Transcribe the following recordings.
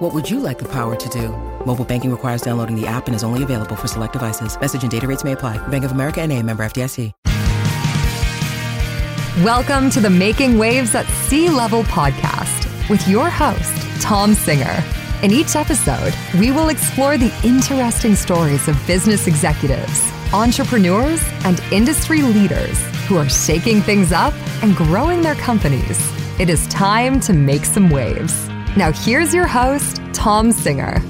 What would you like the power to do? Mobile banking requires downloading the app and is only available for select devices. Message and data rates may apply. Bank of America and a member FDIC. Welcome to the Making Waves at Sea Level podcast with your host, Tom Singer. In each episode, we will explore the interesting stories of business executives, entrepreneurs, and industry leaders who are shaking things up and growing their companies. It is time to make some waves. Now, here's your host, Tom Singer.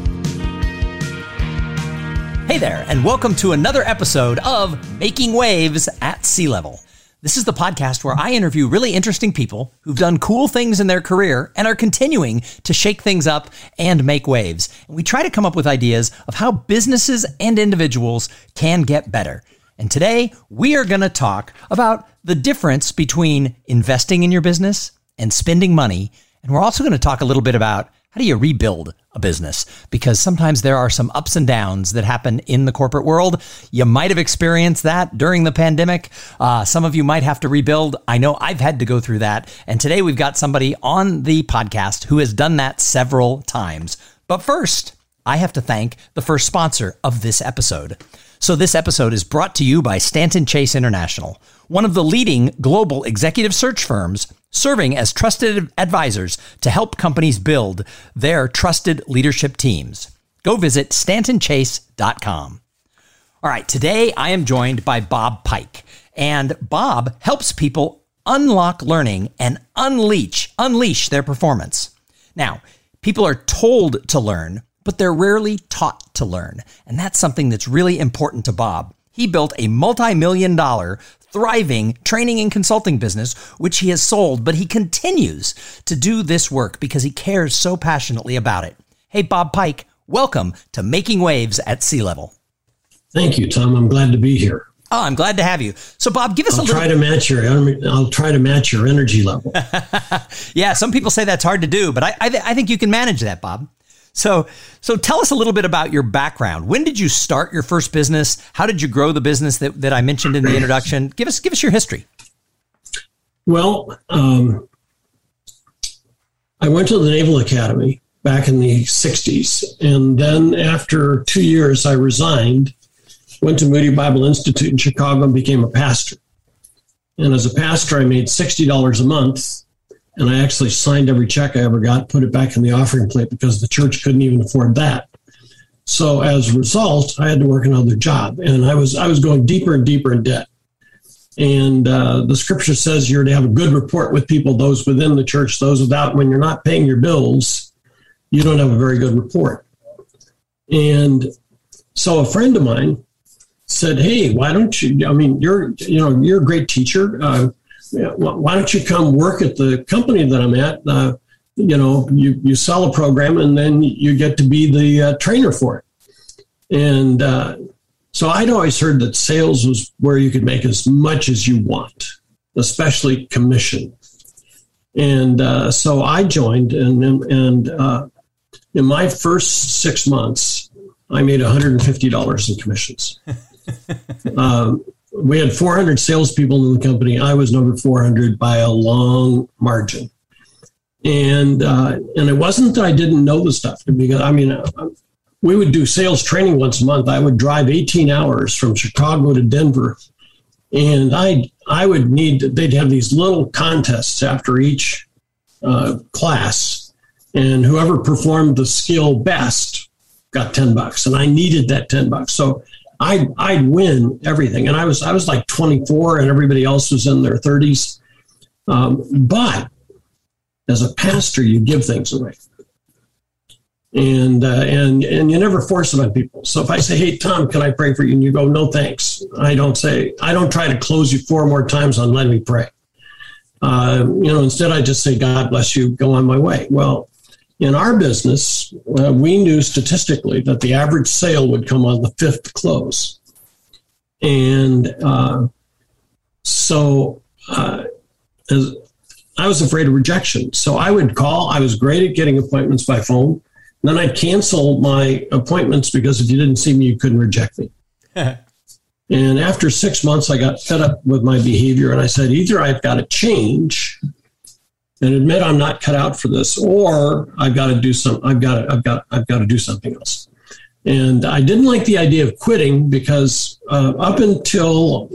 Hey there, and welcome to another episode of Making Waves at Sea Level. This is the podcast where I interview really interesting people who've done cool things in their career and are continuing to shake things up and make waves. And we try to come up with ideas of how businesses and individuals can get better. And today we are going to talk about the difference between investing in your business and spending money. And we're also going to talk a little bit about how do you rebuild a business? Because sometimes there are some ups and downs that happen in the corporate world. You might have experienced that during the pandemic. Uh, some of you might have to rebuild. I know I've had to go through that. And today we've got somebody on the podcast who has done that several times. But first, I have to thank the first sponsor of this episode. So, this episode is brought to you by Stanton Chase International, one of the leading global executive search firms serving as trusted advisors to help companies build their trusted leadership teams. Go visit stantonchase.com. All right, today I am joined by Bob Pike, and Bob helps people unlock learning and unleash unleash their performance. Now, people are told to learn, but they're rarely taught to learn. And that's something that's really important to Bob. He built a multi million dollar, thriving training and consulting business, which he has sold, but he continues to do this work because he cares so passionately about it. Hey, Bob Pike, welcome to Making Waves at Sea Level. Thank you, Tom. I'm glad to be here. Oh, I'm glad to have you. So, Bob, give us I'll a little. try to match your. I'll try to match your energy level. yeah, some people say that's hard to do, but I, I, th- I think you can manage that, Bob. So, so tell us a little bit about your background. When did you start your first business? How did you grow the business that, that I mentioned in the introduction? Give us give us your history. Well, um, I went to the Naval Academy back in the '60s, and then after two years, I resigned, went to Moody Bible Institute in Chicago, and became a pastor. And as a pastor, I made sixty dollars a month and I actually signed every check I ever got, put it back in the offering plate because the church couldn't even afford that. So as a result, I had to work another job, and I was I was going deeper and deeper in debt. And uh, the scripture says you're to have a good report with people, those within the church, those without. When you're not paying your bills, you don't have a very good report. And so a friend of mine said, "Hey, why don't you? I mean, you're you know you're a great teacher. Uh, why don't you come work at the company that I'm at? Uh, you know, you, you sell a program and then you get to be the uh, trainer for it. And uh, so I'd always heard that sales was where you could make as much as you want, especially commission. And uh, so I joined, and and uh, in my first six months, I made $150 in commissions. um, we had 400 salespeople in the company. I was number 400 by a long margin. And uh, and it wasn't that I didn't know the stuff because I mean uh, we would do sales training once a month. I would drive 18 hours from Chicago to Denver, and I I would need they'd have these little contests after each uh, class, and whoever performed the skill best got 10 bucks, and I needed that 10 bucks. So I'd I'd win everything, and I was I was like 24, and everybody else was in their 30s. Um, but as a pastor, you give things away, and uh, and and you never force it on people. So if I say, "Hey Tom, can I pray for you?" and you go, "No, thanks," I don't say I don't try to close you four more times on let me pray. Uh, you know, instead I just say, "God bless you, go on my way." Well, in our business, uh, we knew statistically that the average sale would come on the fifth close. And uh, so uh, as, I was afraid of rejection. So I would call. I was great at getting appointments by phone. Then I'd cancel my appointments because if you didn't see me, you couldn't reject me. and after six months, I got fed up with my behavior and I said, either I've got to change and admit I'm not cut out for this, or I've got to do some. I've got to. I've got. I've got to do something else. And I didn't like the idea of quitting because uh, up until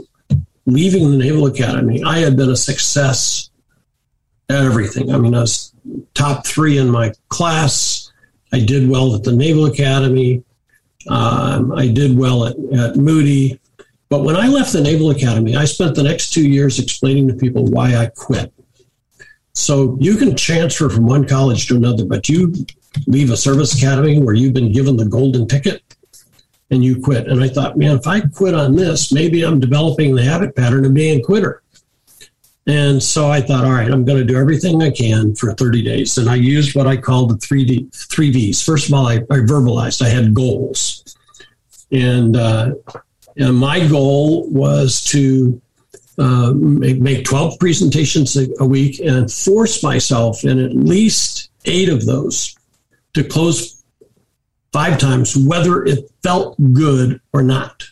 leaving the Naval Academy, I had been a success at everything. I mean, I was top three in my class. I did well at the Naval Academy. Um, I did well at, at Moody. But when I left the Naval Academy, I spent the next two years explaining to people why I quit. So you can transfer from one college to another, but you leave a service academy where you've been given the golden ticket and you quit. And I thought, man, if I quit on this, maybe I'm developing the habit pattern of being a quitter. And so I thought, all right, I'm going to do everything I can for 30 days. And I used what I called the three, D, three V's. First of all, I, I verbalized, I had goals. And, uh, and my goal was to uh, make, make 12 presentations a, a week and force myself in at least eight of those to close five times, whether it felt good or not.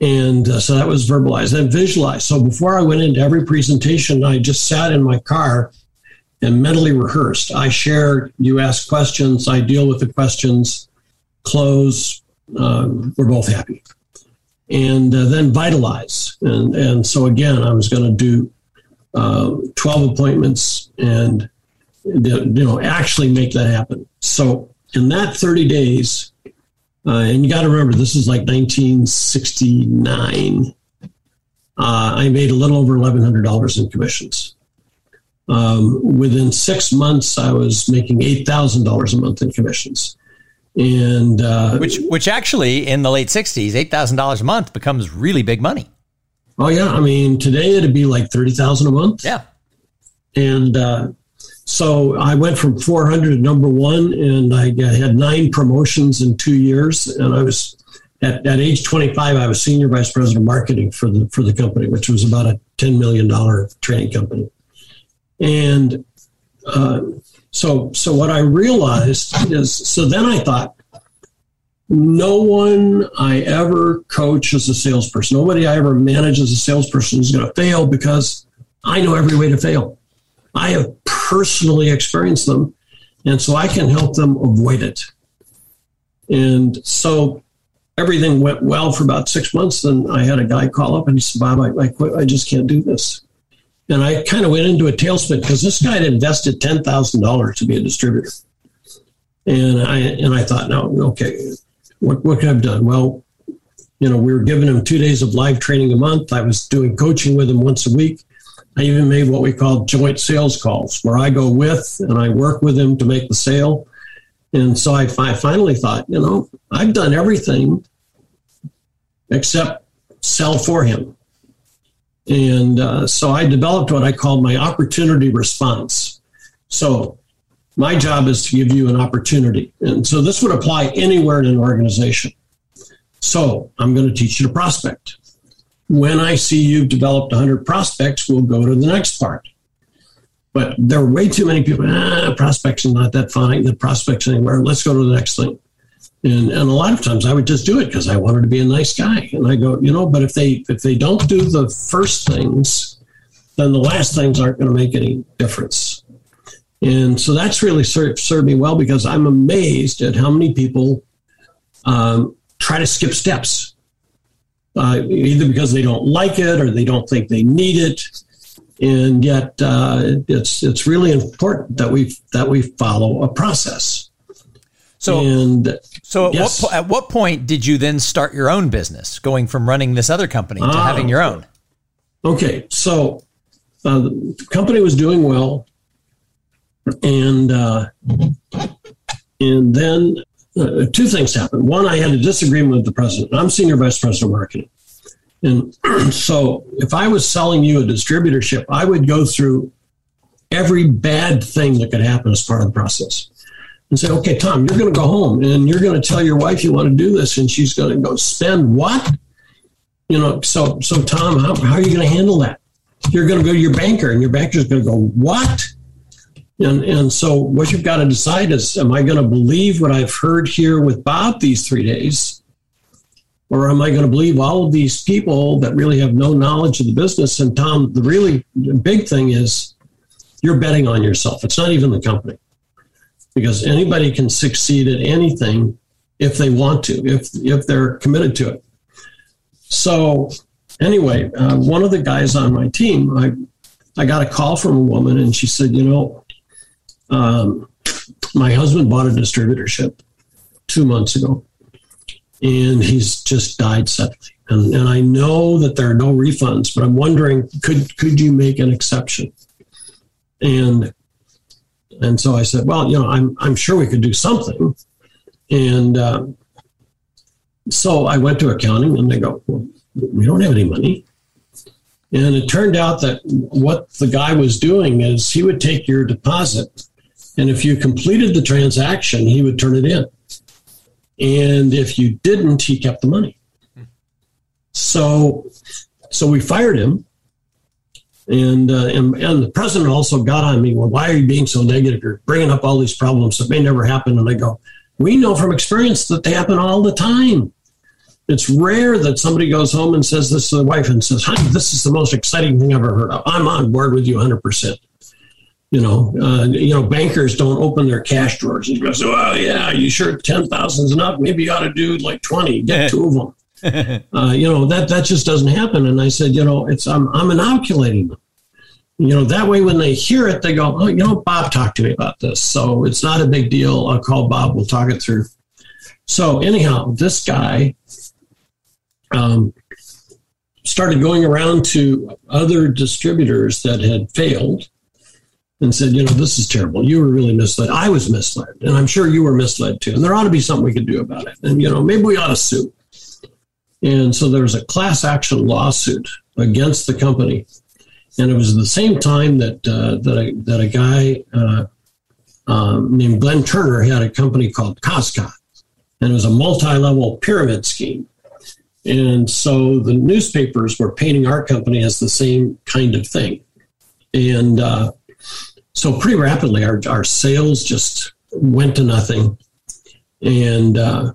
And uh, so that was verbalized and visualized. So before I went into every presentation, I just sat in my car and mentally rehearsed. I share, you ask questions, I deal with the questions, close, um, we're both happy. And uh, then vitalize. And, and so again, I was going to do uh, 12 appointments and, you know, actually make that happen. So in that 30 days, uh, and you got to remember, this is like 1969. Uh, I made a little over $1,100 in commissions. Um, within six months, I was making $8,000 a month in commissions. And uh, which, which actually in the late 60s, $8,000 a month becomes really big money. Oh, yeah. I mean, today it'd be like 30000 a month. Yeah. And uh, so I went from 400 to number one, and I had nine promotions in two years. And I was at, at age 25, I was senior vice president of marketing for the for the company, which was about a 10 million dollar training company. And uh, so so what I realized is so then I thought. No one I ever coach as a salesperson, nobody I ever manage as a salesperson is going to fail because I know every way to fail. I have personally experienced them, and so I can help them avoid it. And so everything went well for about six months. Then I had a guy call up and he said, Bob, I, I quit. I just can't do this. And I kind of went into a tailspin because this guy had invested $10,000 to be a distributor. And I, and I thought, no, okay, what, what could I have done? Well, you know, we were giving him two days of live training a month. I was doing coaching with him once a week. I even made what we call joint sales calls, where I go with and I work with him to make the sale. And so I, I finally thought, you know, I've done everything except sell for him. And uh, so I developed what I called my opportunity response. So my job is to give you an opportunity. And so this would apply anywhere in an organization. So I'm going to teach you to prospect when I see you've developed 100 prospects, we'll go to the next part. But there are way too many people, ah, prospects are not that fine. The prospects anywhere. Let's go to the next thing. And, and a lot of times I would just do it because I wanted to be a nice guy. And I go, you know, but if they if they don't do the first things, then the last things aren't going to make any difference. And so that's really served, served me well because I'm amazed at how many people um, try to skip steps uh, either because they don't like it or they don't think they need it. And yet, uh, it's it's really important that we that we follow a process. So, and, so at, yes. what, at what point did you then start your own business, going from running this other company to ah, having your own? Okay, so uh, the company was doing well, and uh, and then uh, two things happened. One, I had a disagreement with the president. I'm senior vice president of marketing. And so if I was selling you a distributorship, I would go through every bad thing that could happen as part of the process and say, okay, Tom, you're going to go home and you're going to tell your wife you want to do this. And she's going to go spend what? you know, so so Tom, how, how are you going to handle that? You're going to go to your banker, and your banker's going to go, what? And and so what you've got to decide is, am I going to believe what I've heard here with Bob these three days, or am I going to believe all of these people that really have no knowledge of the business? And Tom, the really big thing is, you're betting on yourself. It's not even the company, because anybody can succeed at anything if they want to, if if they're committed to it. So anyway, uh, one of the guys on my team, I I got a call from a woman, and she said, you know, um, my husband bought a distributorship two months ago, and he's just died suddenly. And, and I know that there are no refunds, but I'm wondering, could could you make an exception? And and so I said, well, you know, I'm I'm sure we could do something. And uh, so I went to accounting and they go, well, we don't have any money. And it turned out that what the guy was doing is he would take your deposit, and if you completed the transaction, he would turn it in. And if you didn't, he kept the money. So, so we fired him, and, uh, and and the president also got on me. Well, why are you being so negative? You're bringing up all these problems that may never happen. And I go, we know from experience that they happen all the time. It's rare that somebody goes home and says this to the wife and says, honey, this is the most exciting thing I've ever heard of. I'm on board with you 100%. You know, uh, you know, bankers don't open their cash drawers and go, "Oh yeah, you sure ten thousand is enough? Maybe you ought to do like twenty, get two of them." uh, you know that that just doesn't happen. And I said, you know, it's I'm I'm inoculating them. You know that way when they hear it they go oh you know bob talked to me about this. So it's not a big deal. I'll call bob. We'll talk it through. So anyhow this guy um, started going around to other distributors that had failed and said you know this is terrible. You were really misled. I was misled and i'm sure you were misled too. And there ought to be something we could do about it. And you know maybe we ought to sue and so there was a class action lawsuit against the company. And it was the same time that uh, that a, that a guy uh, um, named Glenn Turner had a company called Koscot, and it was a multi-level pyramid scheme. And so the newspapers were painting our company as the same kind of thing, and uh, so pretty rapidly our our sales just went to nothing, and uh,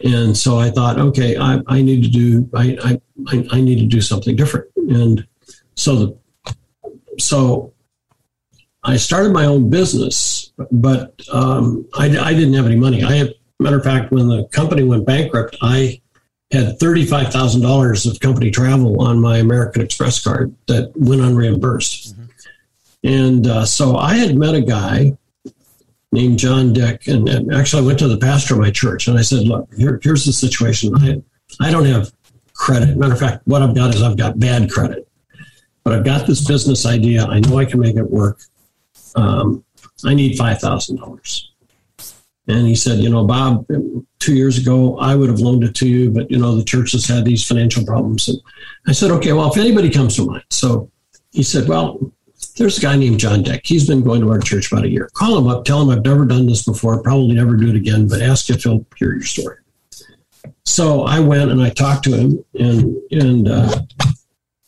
and so I thought, okay, I, I need to do I, I I need to do something different, and so the so I started my own business, but um, I, I, didn't have any money. I had, matter of fact, when the company went bankrupt, I had thirty-five thousand dollars of company travel on my American Express card that went unreimbursed. Mm-hmm. And uh, so I had met a guy named John Dick, and, and, actually I went to the pastor of my church and I said, "Look, here, here's the situation. I I don't have credit. Matter of fact, what I've got is I've got bad credit." but I've got this business idea. I know I can make it work. Um, I need $5,000. And he said, you know, Bob, two years ago, I would have loaned it to you, but, you know, the church has had these financial problems. And I said, okay, well, if anybody comes to mind. So he said, well, there's a guy named John Deck. He's been going to our church about a year. Call him up, tell him I've never done this before, probably never do it again, but ask if he'll hear your story. So I went and I talked to him, and and uh,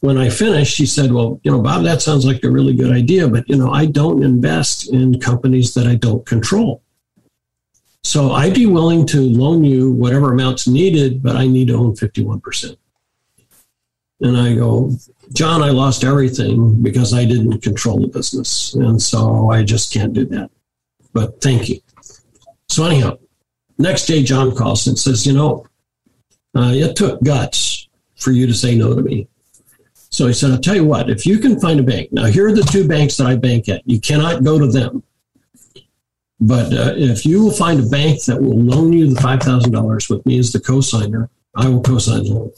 when I finished, he said, Well, you know, Bob, that sounds like a really good idea, but, you know, I don't invest in companies that I don't control. So I'd be willing to loan you whatever amounts needed, but I need to own 51%. And I go, John, I lost everything because I didn't control the business. And so I just can't do that. But thank you. So, anyhow, next day, John calls and says, You know, uh, it took guts for you to say no to me. So he said, I'll tell you what, if you can find a bank, now here are the two banks that I bank at. You cannot go to them. But uh, if you will find a bank that will loan you the $5,000 with me as the cosigner, I will cosign the loan.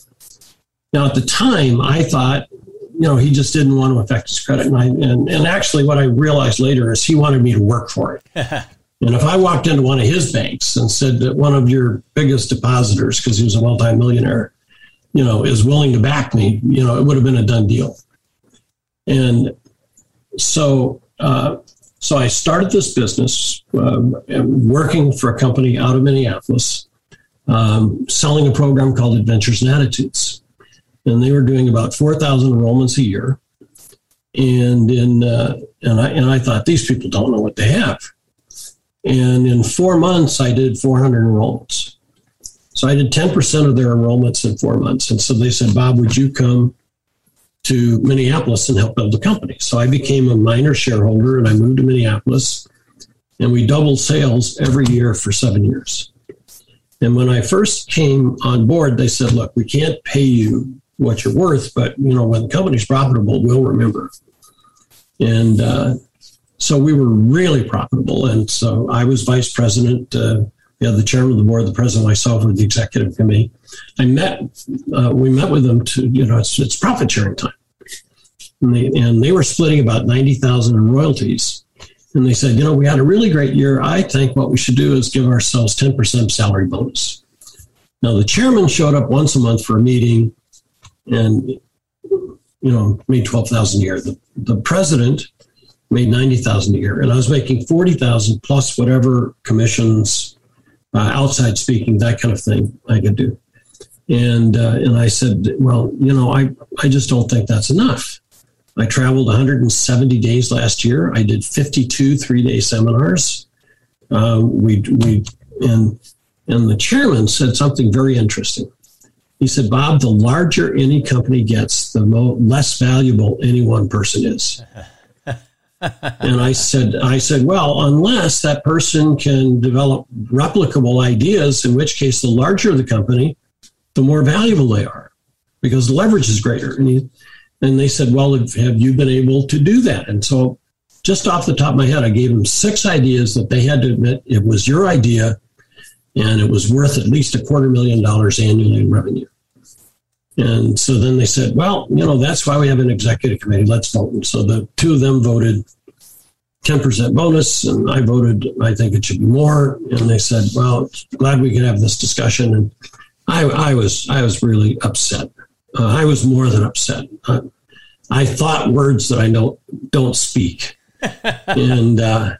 Now, at the time, I thought, you know, he just didn't want to affect his credit. And, I, and, and actually, what I realized later is he wanted me to work for it. and if I walked into one of his banks and said that one of your biggest depositors, because he was a multimillionaire, you know, is willing to back me, you know, it would have been a done deal. And so, uh, so I started this business, um, working for a company out of Minneapolis, um, selling a program called Adventures in Attitudes. And they were doing about 4,000 enrollments a year. And in uh, and I and I thought these people don't know what they have. And in four months, I did 400 enrollments. So I did 10% of their enrollments in four months. And so they said, Bob, would you come to Minneapolis and help build the company? So I became a minor shareholder and I moved to Minneapolis and we doubled sales every year for seven years. And when I first came on board, they said, look, we can't pay you what you're worth, but you know, when the company's profitable, we'll remember. And uh, so we were really profitable. And so I was vice president. Uh, yeah, the chairman of the board, the president, myself, with the executive committee. I met, uh, we met with them to, you know, it's, it's profit sharing time. And they, and they were splitting about 90,000 in royalties. And they said, you know, we had a really great year. I think what we should do is give ourselves 10% salary bonus. Now, the chairman showed up once a month for a meeting and, you know, made 12,000 a year. The, the president made 90,000 a year and I was making 40,000 plus whatever commissions, uh, outside speaking, that kind of thing I could do. And, uh, and I said, well, you know, I, I just don't think that's enough. I traveled 170 days last year. I did 52 three day seminars. Uh, we, we, and, and the chairman said something very interesting. He said, Bob, the larger any company gets, the mo- less valuable any one person is. and I said, I said, well, unless that person can develop replicable ideas, in which case the larger the company, the more valuable they are because the leverage is greater. And he, and they said, Well, have you been able to do that? And so, just off the top of my head, I gave them six ideas that they had to admit it was your idea and it was worth at least a quarter million dollars annually in revenue. And so then they said, Well, you know, that's why we have an executive committee. Let's vote. And so the two of them voted 10% bonus, and I voted, I think it should be more. And they said, Well, glad we could have this discussion. And I, I was I was really upset uh, I was more than upset. Uh, I thought words that I don't don't speak, and uh,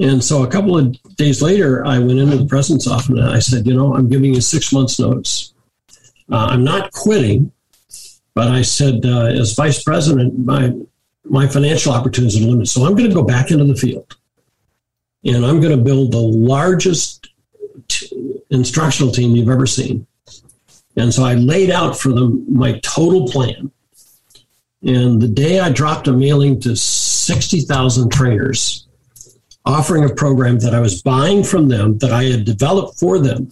and so a couple of days later, I went into the president's office and I said, you know, I'm giving you six months' notice. Uh, I'm not quitting, but I said, uh, as vice president, my my financial opportunities are limited, so I'm going to go back into the field, and I'm going to build the largest t- instructional team you've ever seen and so I laid out for them my total plan. And the day I dropped a mailing to 60,000 trainers offering a program that I was buying from them, that I had developed for them,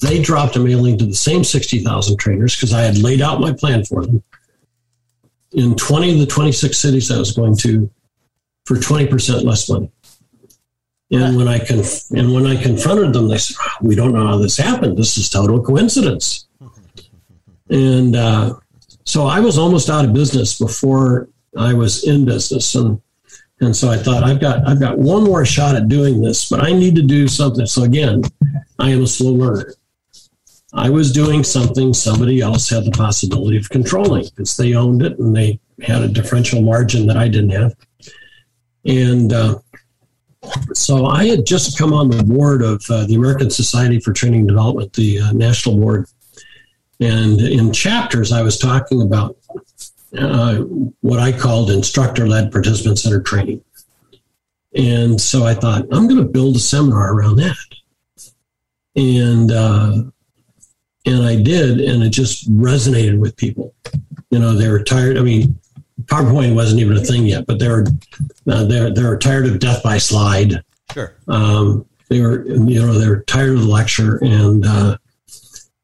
they dropped a mailing to the same 60,000 trainers because I had laid out my plan for them in 20 of the 26 cities I was going to for 20% less money. And when I conf- and when I confronted them, they said, "We don't know how this happened. This is total coincidence." And uh, so I was almost out of business before I was in business, and and so I thought I've got I've got one more shot at doing this, but I need to do something. So again, I am a slow learner. I was doing something somebody else had the possibility of controlling because they owned it and they had a differential margin that I didn't have, and. Uh, so I had just come on the board of uh, the American Society for Training and Development, the uh, national board. And in chapters, I was talking about uh, what I called instructor led participant centered training. And so I thought, I'm going to build a seminar around that. And, uh, and I did, and it just resonated with people. You know, they were tired. I mean, PowerPoint wasn't even a thing yet, but they were uh, they're they're tired of death by slide. Sure. Um, they were you know they're tired of the lecture and uh,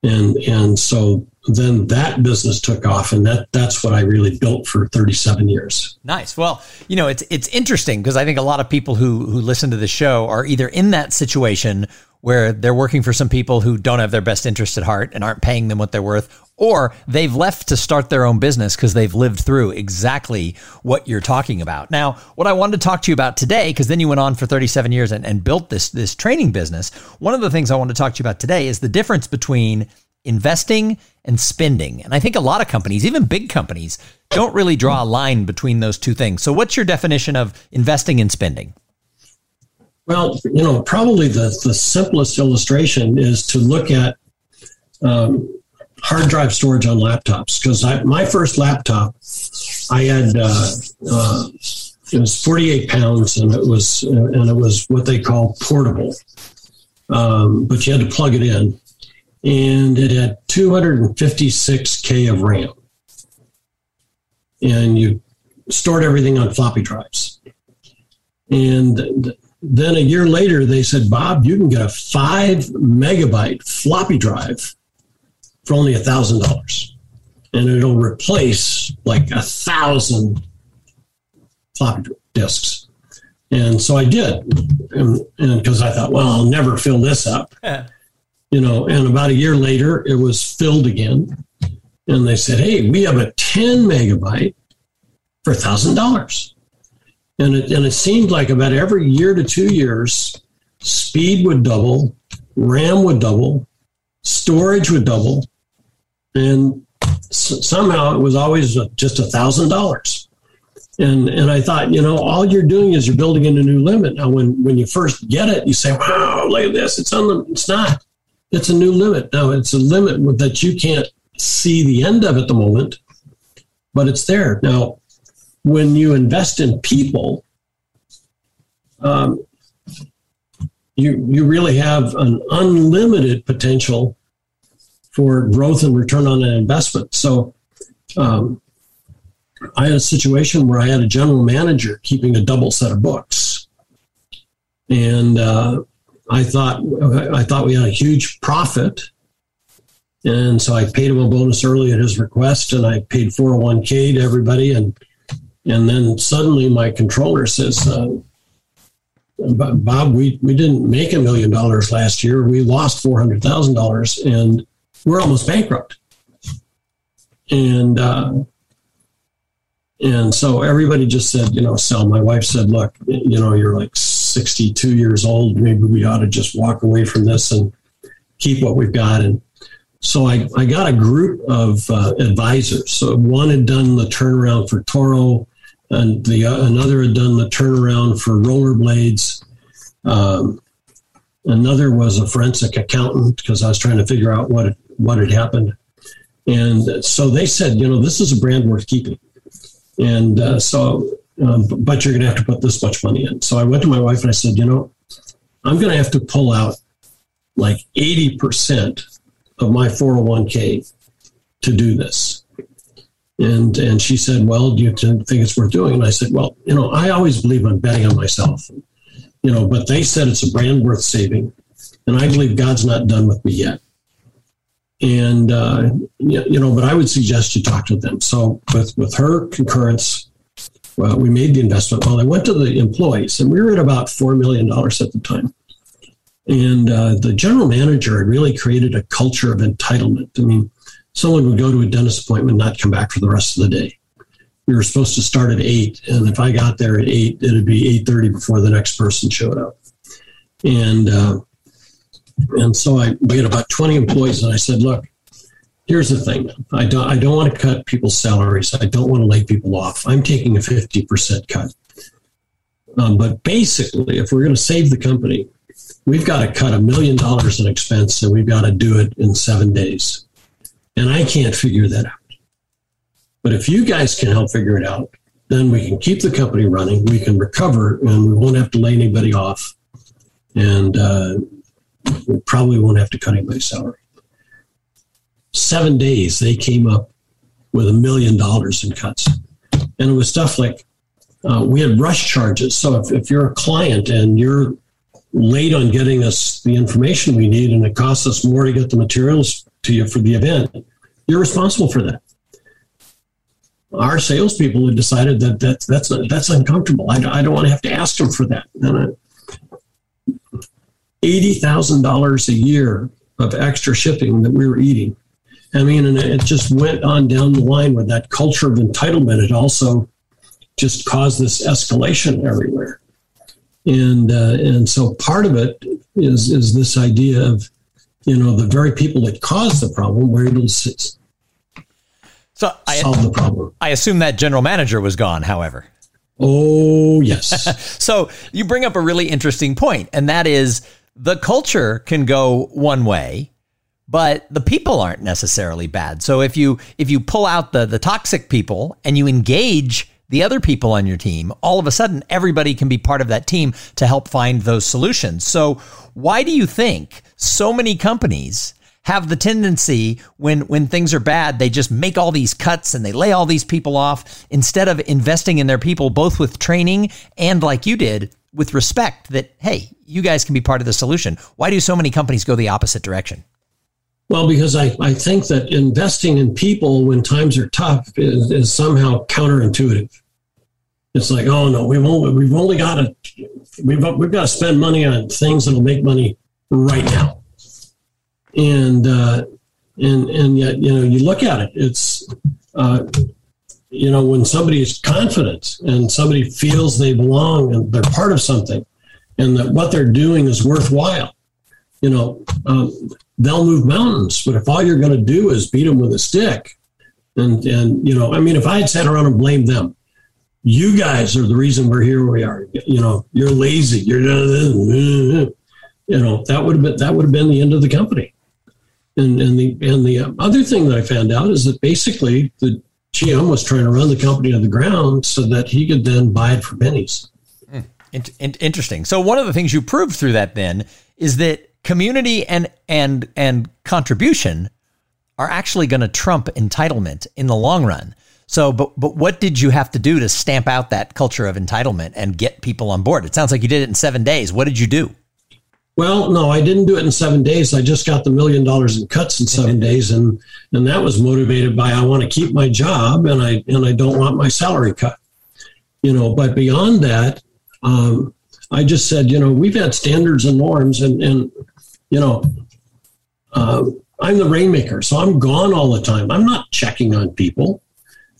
and and so then that business took off and that that's what I really built for 37 years. Nice. Well, you know, it's it's interesting because I think a lot of people who who listen to the show are either in that situation where they're working for some people who don't have their best interest at heart and aren't paying them what they're worth, or they've left to start their own business because they've lived through exactly what you're talking about. Now, what I wanted to talk to you about today, because then you went on for 37 years and, and built this this training business. One of the things I want to talk to you about today is the difference between investing and spending. And I think a lot of companies, even big companies, don't really draw a line between those two things. So, what's your definition of investing and spending? Well, you know, probably the, the simplest illustration is to look at um, hard drive storage on laptops because my first laptop, I had uh, uh, it was 48 pounds and it was and it was what they call portable, um, but you had to plug it in, and it had 256k of RAM, and you stored everything on floppy drives, and then a year later they said, Bob, you can get a five megabyte floppy drive for only a thousand dollars, and it'll replace like a thousand floppy disks. And so I did, and because I thought, well, I'll never fill this up, you know. And about a year later, it was filled again, and they said, hey, we have a ten megabyte for a thousand dollars. And it, and it seemed like about every year to two years, speed would double, RAM would double, storage would double, and somehow it was always just a thousand dollars. And and I thought, you know, all you're doing is you're building in a new limit. Now, when when you first get it, you say, "Wow, look at this! It's unlimited." It's not. It's a new limit. Now, it's a limit that you can't see the end of at the moment, but it's there. Now, when you invest in people, um, you you really have an unlimited potential for growth and return on an investment. So um, I had a situation where I had a general manager keeping a double set of books, and uh, I thought I thought we had a huge profit, and so I paid him a bonus early at his request, and I paid 401k to everybody, and and then suddenly my controller says. Uh, Bob, we, we didn't make a million dollars last year. We lost four hundred thousand dollars, and we're almost bankrupt. And uh, and so everybody just said, you know, sell. My wife said, look, you know, you're like 62 years old. Maybe we ought to just walk away from this and keep what we've got. And so I, I got a group of uh, advisors. So one had done the turnaround for Toro, and the uh, another had done the turnaround for rollerblades. Um, another was a forensic accountant because I was trying to figure out what what had happened. And so they said, you know, this is a brand worth keeping. And uh, so, um, but you're going to have to put this much money in. So I went to my wife and I said, you know, I'm going to have to pull out like 80% of my 401k to do this. And, and she said, well, do you think it's worth doing? And I said, well, you know, I always believe I'm betting on myself, you know, but they said it's a brand worth saving. And I believe God's not done with me yet and uh, you know, but I would suggest you talk to them. So with with her concurrence, well, we made the investment. Well, I went to the employees, and we were at about four million dollars at the time. And uh, the general manager had really created a culture of entitlement. I mean, someone would go to a dentist appointment, not come back for the rest of the day. We were supposed to start at eight, and if I got there at eight, it'd be eight thirty before the next person showed up. And uh, and so I we had about 20 employees, and I said, look, here's the thing. I don't I don't want to cut people's salaries. I don't want to lay people off. I'm taking a 50% cut. Um, but basically, if we're going to save the company, we've got to cut a million dollars in expense, and we've got to do it in seven days. And I can't figure that out. But if you guys can help figure it out, then we can keep the company running. We can recover, and we won't have to lay anybody off. And uh, we probably won't have to cut anybody's salary. Seven days, they came up with a million dollars in cuts. And it was stuff like uh, we had rush charges. So if, if you're a client and you're late on getting us the information we need and it costs us more to get the materials to you for the event, you're responsible for that. Our salespeople had decided that, that that's that's uncomfortable. I, I don't want to have to ask them for that. And I, $80,000 a year of extra shipping that we were eating. I mean, and it just went on down the line with that culture of entitlement. It also just caused this escalation everywhere. And, uh, and so part of it is, is this idea of, you know, the very people that caused the problem were able to so I, solve the problem. I assume that general manager was gone, however. Oh, yes. so you bring up a really interesting point, and that is the culture can go one way, but the people aren't necessarily bad. So if you if you pull out the the toxic people and you engage the other people on your team, all of a sudden everybody can be part of that team to help find those solutions. So why do you think so many companies have the tendency when when things are bad they just make all these cuts and they lay all these people off instead of investing in their people both with training and like you did with respect that hey you guys can be part of the solution why do so many companies go the opposite direction well because i, I think that investing in people when times are tough is, is somehow counterintuitive. It's like oh no we've only we've only got to we've, we've got to spend money on things that'll make money right now. And uh, and and yet you know you look at it, it's uh, you know when somebody is confident and somebody feels they belong and they're part of something, and that what they're doing is worthwhile, you know, um, they'll move mountains. But if all you're going to do is beat them with a stick, and and you know, I mean, if I had sat around and blamed them, you guys are the reason we're here. We are. You know, you're lazy. You're, you know, that would have been that would have been the end of the company. And, and the and the other thing that I found out is that basically the GM was trying to run the company on the ground so that he could then buy it for pennies. Mm, in, interesting. So one of the things you proved through that then is that community and and and contribution are actually going to trump entitlement in the long run. So, but but what did you have to do to stamp out that culture of entitlement and get people on board? It sounds like you did it in seven days. What did you do? Well, no, I didn't do it in seven days. I just got the million dollars in cuts in seven days, and and that was motivated by I want to keep my job and I and I don't want my salary cut. You know, but beyond that, um, I just said, you know, we've had standards and norms, and and you know, uh, I'm the rainmaker, so I'm gone all the time. I'm not checking on people.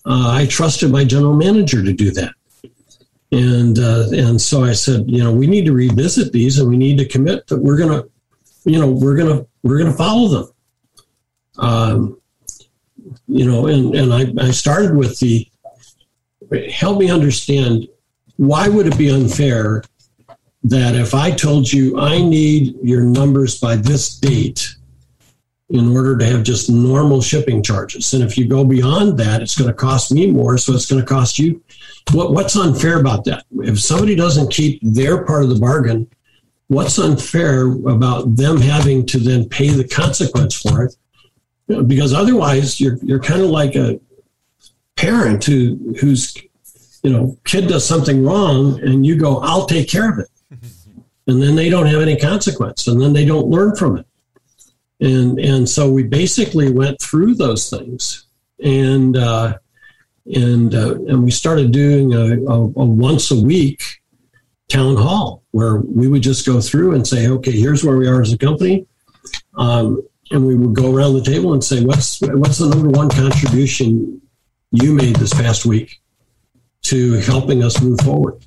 Uh, I trusted my general manager to do that. And uh, and so I said, you know, we need to revisit these, and we need to commit that we're gonna, you know, we're gonna we're gonna follow them. Um, you know, and and I, I started with the help me understand why would it be unfair that if I told you I need your numbers by this date in order to have just normal shipping charges, and if you go beyond that, it's going to cost me more, so it's going to cost you what, what's unfair about that? If somebody doesn't keep their part of the bargain, what's unfair about them having to then pay the consequence for it? Because otherwise, you're you're kind of like a parent who whose you know kid does something wrong, and you go, "I'll take care of it," and then they don't have any consequence, and then they don't learn from it. And and so we basically went through those things, and uh, and uh, and we started doing a, a, a, once a week town hall where we would just go through and say, okay, here's where we are as a company, um, and we would go around the table and say, what's what's the number one contribution you made this past week to helping us move forward,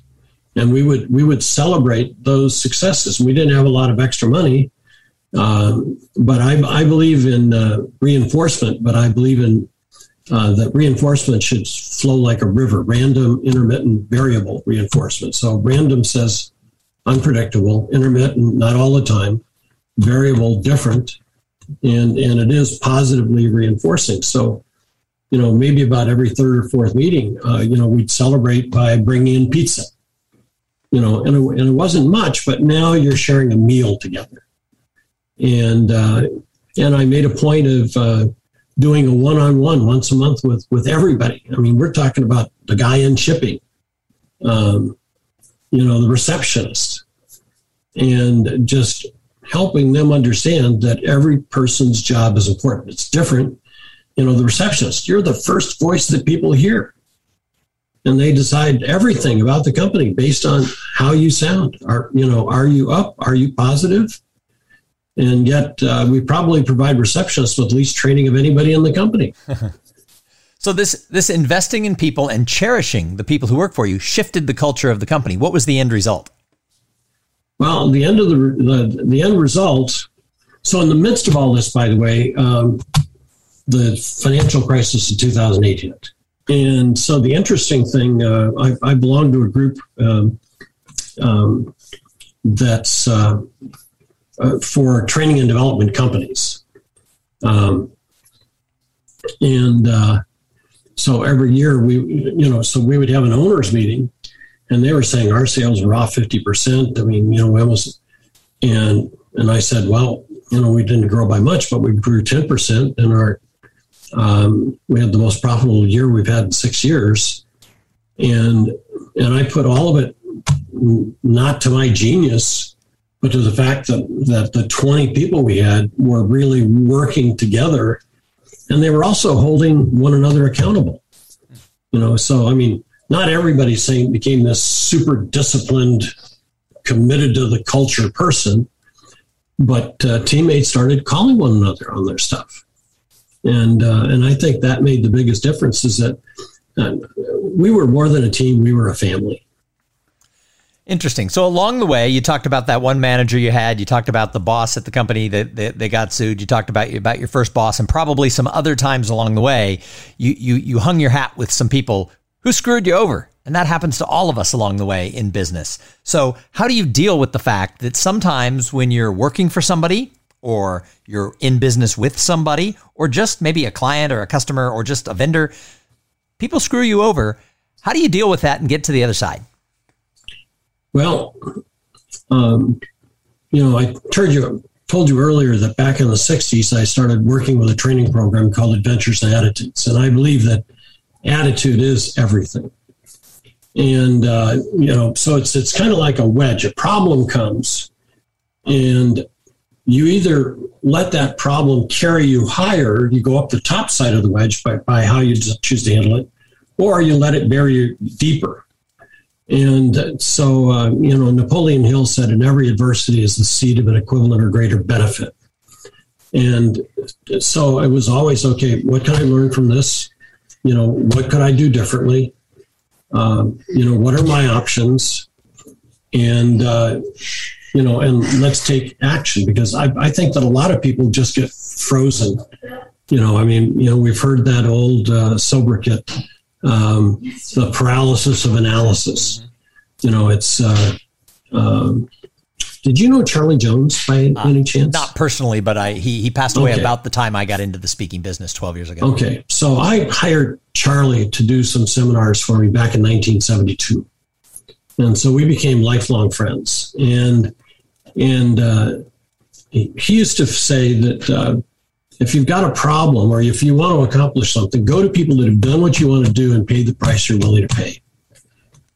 and we would we would celebrate those successes. We didn't have a lot of extra money. Um, but I, I believe in uh, reinforcement, but I believe in uh, that reinforcement should flow like a river, random, intermittent, variable reinforcement. So random says unpredictable, intermittent, not all the time, variable, different, and and it is positively reinforcing. So, you know, maybe about every third or fourth meeting, uh, you know, we'd celebrate by bringing in pizza. You know, and it, and it wasn't much, but now you're sharing a meal together, and uh, and I made a point of uh, doing a one-on-one once a month with with everybody. I mean, we're talking about the guy in shipping, um, you know, the receptionist, and just helping them understand that every person's job is important. It's different. You know, the receptionist, you're the first voice that people hear. And they decide everything about the company based on how you sound. Are you know, are you up? Are you positive? and yet uh, we probably provide receptionists with least training of anybody in the company. so this this investing in people and cherishing the people who work for you shifted the culture of the company. What was the end result? Well, the end of the the, the end result. So in the midst of all this, by the way, um, the financial crisis of 2008 hit. And so the interesting thing, uh, I, I, belong to a group um, um, that's uh, uh, for training and development companies. Um, and uh, so every year we, you know, so we would have an owners meeting, and they were saying our sales were off fifty percent. I mean, you know, we almost and and I said, well, you know, we didn't grow by much, but we grew ten percent, and our um, we had the most profitable year we've had in six years, and and I put all of it not to my genius, but to the fact that that the twenty people we had were really working together, and they were also holding one another accountable. You know, so I mean, not everybody saying became this super disciplined, committed to the culture person, but uh, teammates started calling one another on their stuff and uh, and I think that made the biggest difference. Is that uh, we were more than a team; we were a family. Interesting. So along the way, you talked about that one manager you had. You talked about the boss at the company that, that they got sued. You talked about about your first boss, and probably some other times along the way, you you you hung your hat with some people who screwed you over. And that happens to all of us along the way in business. So, how do you deal with the fact that sometimes when you're working for somebody or you're in business with somebody, or just maybe a client or a customer or just a vendor, people screw you over. How do you deal with that and get to the other side? Well, um, you know, I told you told you earlier that back in the '60s, I started working with a training program called Adventures in Attitudes, and I believe that attitude is everything. And uh, you know, so it's it's kind of like a wedge. A problem comes, and you either let that problem carry you higher, you go up the top side of the wedge by, by how you choose to handle it, or you let it bury you deeper. And so, uh, you know, Napoleon Hill said, in every adversity is the seed of an equivalent or greater benefit. And so it was always, okay, what can I learn from this? You know, what could I do differently? Um, you know, what are my options? And, uh, you know, and let's take action because I, I think that a lot of people just get frozen. You know, I mean, you know, we've heard that old uh, sobriquet, um, the paralysis of analysis. You know, it's. Uh, um, did you know Charlie Jones by uh, any chance? Not personally, but I he he passed away okay. about the time I got into the speaking business 12 years ago. Okay, so I hired Charlie to do some seminars for me back in 1972. And so we became lifelong friends. And and uh, he, used to say that uh, if you've got a problem or if you want to accomplish something, go to people that have done what you want to do and paid the price you're willing to pay.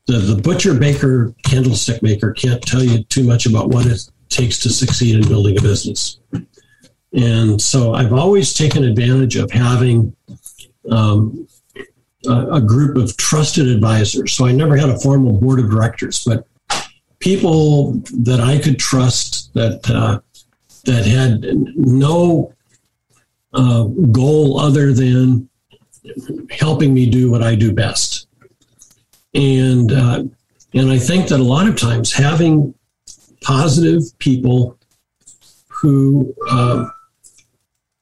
The, the butcher, baker, candlestick maker can't tell you too much about what it takes to succeed in building a business. And so I've always taken advantage of having um, a, a, group of trusted advisors. So I never had a formal board of directors, but people that I could trust that uh, that had no uh, goal other than helping me do what I do best. And uh, and I think that a lot of times having positive people who uh,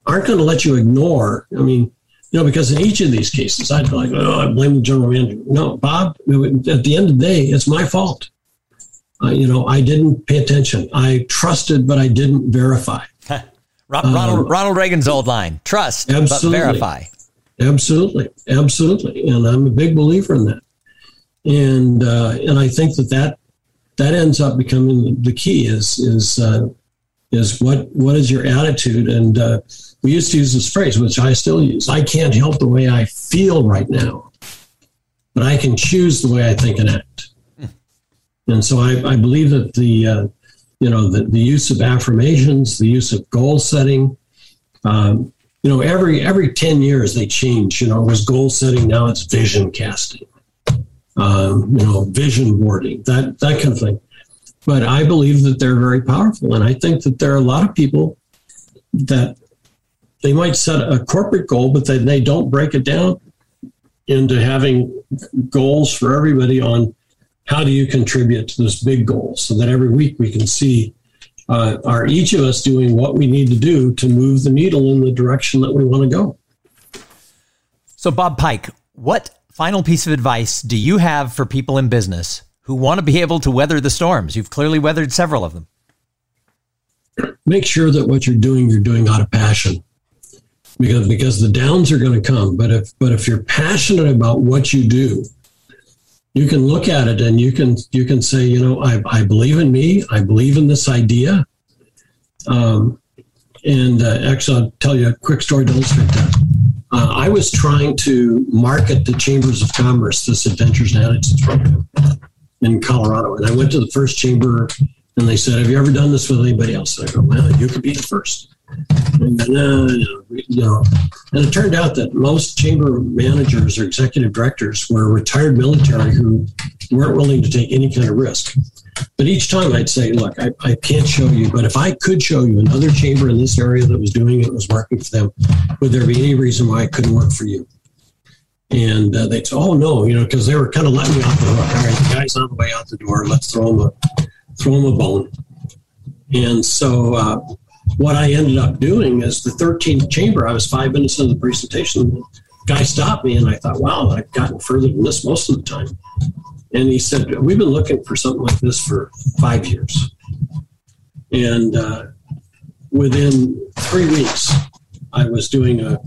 aren't going to let you ignore. I mean, you know, because in each of these cases, I'd be like, oh, I blame the general manager. No, Bob. At the end of the day, it's my fault. Uh, you know, I didn't pay attention. I trusted, but I didn't verify. Ronald, um, Ronald Reagan's old line: trust, but verify. Absolutely, absolutely, and I'm a big believer in that. And uh, and I think that that that ends up becoming the key. Is is uh, is what what is your attitude? And uh, we used to use this phrase, which I still use. I can't help the way I feel right now, but I can choose the way I think and act. And so I, I believe that the, uh, you know, the, the use of affirmations, the use of goal setting, um, you know, every every 10 years they change. You know, it was goal setting, now it's vision casting, um, you know, vision boarding, that, that kind of thing. But I believe that they're very powerful. And I think that there are a lot of people that they might set a corporate goal, but then they don't break it down into having goals for everybody on how do you contribute to this big goal so that every week we can see uh, are each of us doing what we need to do to move the needle in the direction that we want to go? So bob pike what final piece of advice do you have for people in business who want to be able to weather the storms? You've clearly weathered several of them. Make sure that what you're doing you're doing out of passion. Because because the downs are going to come. But if but if you're passionate about what you do, you can look at it and you can you can say, you know, I, I believe in me. I believe in this idea. Um, and uh, actually, I'll tell you a quick story to illustrate that. Uh, I was trying to market the Chambers of Commerce this Adventures in Attitudes program in Colorado, and I went to the first chamber, and they said, "Have you ever done this with anybody else?" And I go, "Well, you could be the first. And then, uh, you know, and it turned out that most chamber managers or executive directors were retired military who weren't willing to take any kind of risk. But each time I'd say, look, I, I can't show you, but if I could show you another chamber in this area that was doing it, was working for them, would there be any reason why I couldn't work for you? And uh, they'd say, oh, no, you know, because they were kind of letting me off the hook. All right, the guy's on the way out the door. Let's throw him a, throw him a bone. And so uh, what I ended up doing is the 13th chamber, I was five minutes into the presentation. Guy stopped me, and I thought, wow, I've gotten further than this most of the time. And he said, We've been looking for something like this for five years. And uh, within three weeks, I was doing a,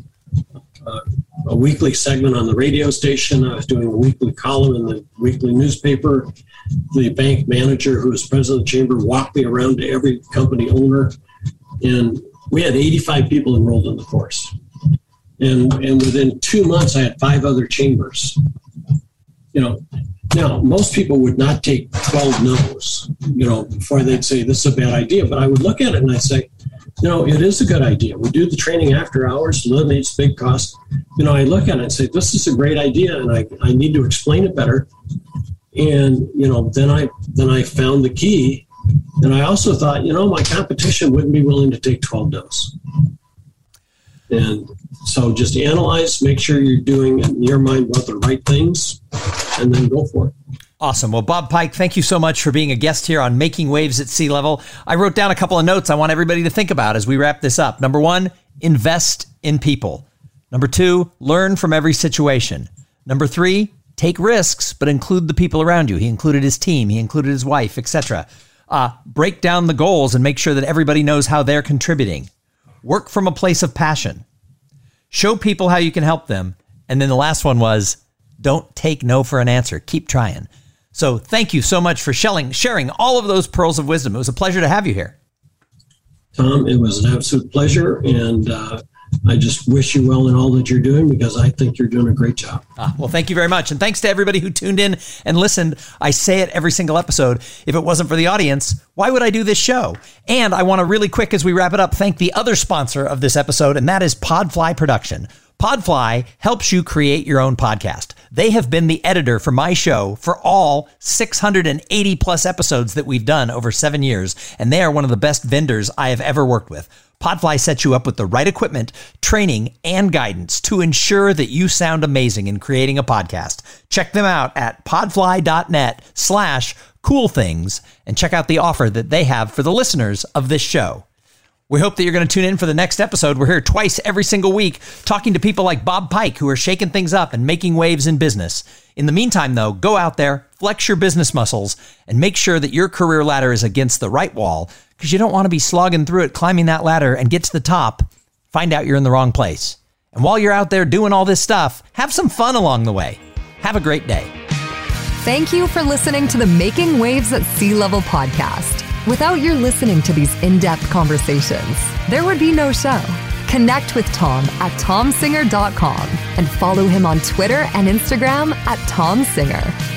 a, weekly segment on the radio station. I was doing a weekly column in the weekly newspaper. The bank manager, who was president of the chamber, walked me around to every company owner. And we had 85 people enrolled in the course. And, and within two months, I had five other chambers. You know, now, most people would not take 12 no's, you know, before they'd say this is a bad idea. But I would look at it and I'd say, know, it is a good idea. We do the training after hours, eliminates big cost. You know, I look at it and say, this is a great idea, and I, I need to explain it better. And you know, then I then I found the key, and I also thought, you know, my competition wouldn't be willing to take 12 no's. And so just analyze, make sure you're doing in your mind about the right things, and then go for it. Awesome. Well, Bob Pike, thank you so much for being a guest here on Making Waves at C-Level. I wrote down a couple of notes I want everybody to think about as we wrap this up. Number one, invest in people. Number two, learn from every situation. Number three, take risks, but include the people around you. He included his team, he included his wife, etc. Uh, break down the goals and make sure that everybody knows how they're contributing. Work from a place of passion. Show people how you can help them. And then the last one was don't take no for an answer. Keep trying. So thank you so much for sharing, sharing all of those pearls of wisdom. It was a pleasure to have you here. Tom, it was an absolute pleasure. And uh, I just wish you well in all that you're doing because I think you're doing a great job. Ah, well, thank you very much. And thanks to everybody who tuned in and listened. I say it every single episode. If it wasn't for the audience, why would I do this show? And I want to really quick, as we wrap it up, thank the other sponsor of this episode, and that is Podfly Production. Podfly helps you create your own podcast. They have been the editor for my show for all 680 plus episodes that we've done over seven years, and they are one of the best vendors I have ever worked with. Podfly sets you up with the right equipment, training, and guidance to ensure that you sound amazing in creating a podcast. Check them out at podfly.net slash cool things and check out the offer that they have for the listeners of this show. We hope that you're going to tune in for the next episode. We're here twice every single week talking to people like Bob Pike who are shaking things up and making waves in business. In the meantime, though, go out there, flex your business muscles, and make sure that your career ladder is against the right wall because you don't want to be slogging through it, climbing that ladder, and get to the top, find out you're in the wrong place. And while you're out there doing all this stuff, have some fun along the way. Have a great day. Thank you for listening to the Making Waves at C-Level podcast. Without your listening to these in depth conversations, there would be no show. Connect with Tom at tomsinger.com and follow him on Twitter and Instagram at tomsinger.